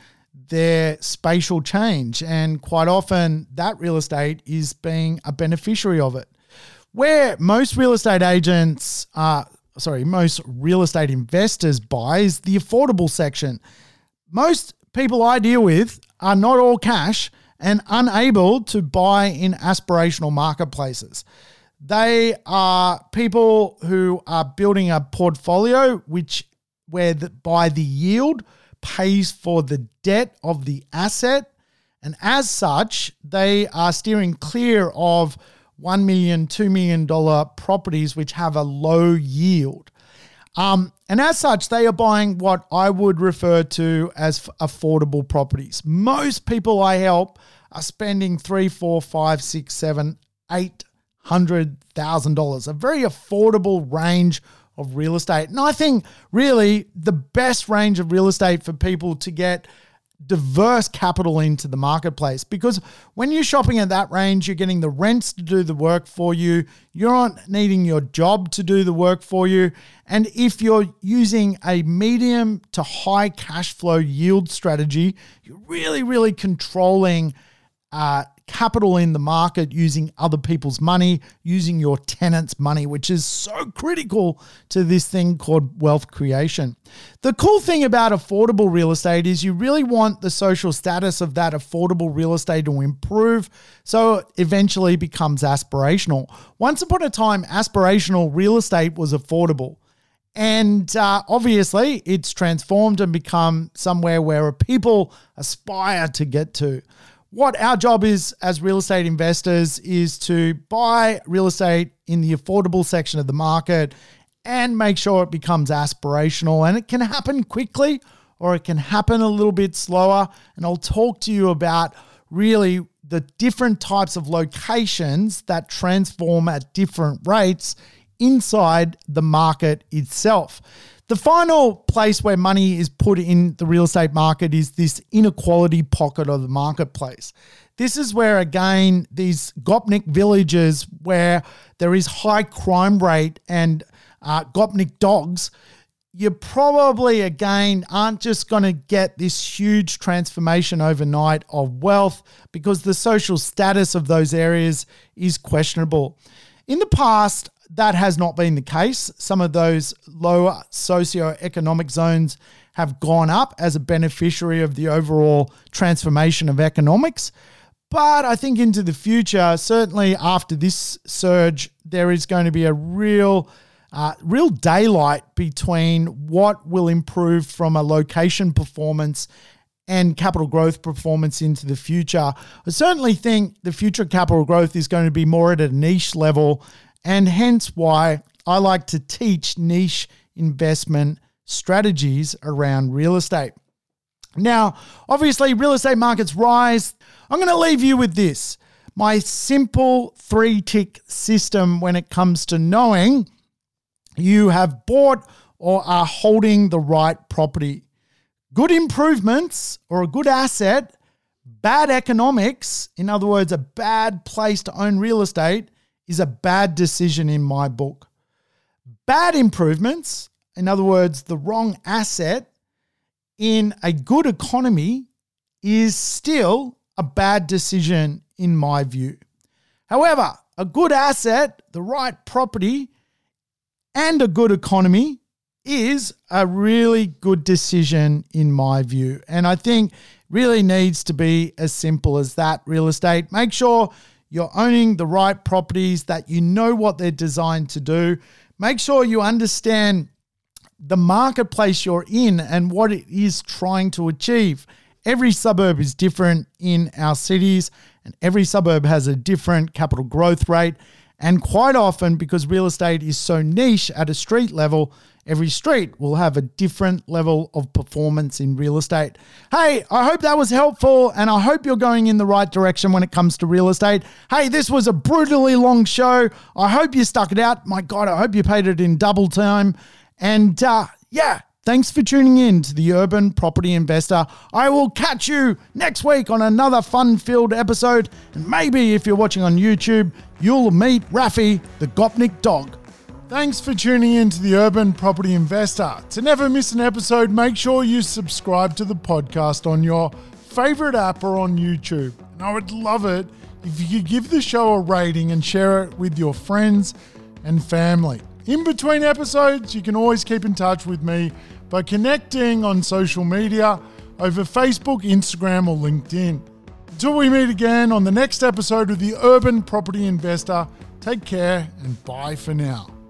their spatial change. And quite often, that real estate is being a beneficiary of it. Where most real estate agents are, sorry, most real estate investors buy is the affordable section. Most people I deal with are not all cash and unable to buy in aspirational marketplaces. They are people who are building a portfolio which where the, by the yield pays for the debt of the asset. And as such, they are steering clear of $1 million, $2 million properties which have a low yield. Um, and as such, they are buying what I would refer to as affordable properties. Most people I help are spending three, four, five, six, seven, eight hundred thousand dollars. A very affordable range of real estate. And I think really the best range of real estate for people to get diverse capital into the marketplace because when you're shopping at that range, you're getting the rents to do the work for you. You're not needing your job to do the work for you. And if you're using a medium to high cash flow yield strategy, you're really, really controlling uh, capital in the market using other people's money, using your tenants' money, which is so critical to this thing called wealth creation. The cool thing about affordable real estate is you really want the social status of that affordable real estate to improve so it eventually becomes aspirational. Once upon a time, aspirational real estate was affordable. And uh, obviously, it's transformed and become somewhere where people aspire to get to what our job is as real estate investors is to buy real estate in the affordable section of the market and make sure it becomes aspirational. And it can happen quickly or it can happen a little bit slower. And I'll talk to you about really the different types of locations that transform at different rates inside the market itself. The final place where money is put in the real estate market is this inequality pocket of the marketplace. This is where, again, these Gopnik villages where there is high crime rate and uh, Gopnik dogs, you probably, again, aren't just going to get this huge transformation overnight of wealth because the social status of those areas is questionable. In the past, that has not been the case. Some of those lower socio-economic zones have gone up as a beneficiary of the overall transformation of economics. But I think into the future, certainly after this surge, there is going to be a real, uh, real daylight between what will improve from a location performance and capital growth performance into the future. I certainly think the future capital growth is going to be more at a niche level and hence why I like to teach niche investment strategies around real estate. Now, obviously, real estate markets rise. I'm going to leave you with this. my simple three tick system when it comes to knowing you have bought or are holding the right property. Good improvements or a good asset, bad economics, in other words, a bad place to own real estate, is a bad decision in my book. Bad improvements, in other words, the wrong asset in a good economy, is still a bad decision in my view. However, a good asset, the right property, and a good economy is a really good decision in my view. And I think really needs to be as simple as that real estate. Make sure you're owning the right properties that you know what they're designed to do. Make sure you understand the marketplace you're in and what it is trying to achieve. Every suburb is different in our cities, and every suburb has a different capital growth rate. And quite often, because real estate is so niche at a street level, every street will have a different level of performance in real estate. Hey, I hope that was helpful and I hope you're going in the right direction when it comes to real estate. Hey, this was a brutally long show. I hope you stuck it out. My God, I hope you paid it in double time. And uh, yeah, Thanks for tuning in to the Urban Property Investor. I will catch you next week on another fun filled episode. And maybe if you're watching on YouTube, you'll meet Rafi, the Gopnik dog. Thanks for tuning in to the Urban Property Investor. To never miss an episode, make sure you subscribe to the podcast on your favorite app or on YouTube. And I would love it if you could give the show a rating and share it with your friends and family. In between episodes, you can always keep in touch with me by connecting on social media over Facebook, Instagram, or LinkedIn. Until we meet again on the next episode of the Urban Property Investor, take care and bye for now.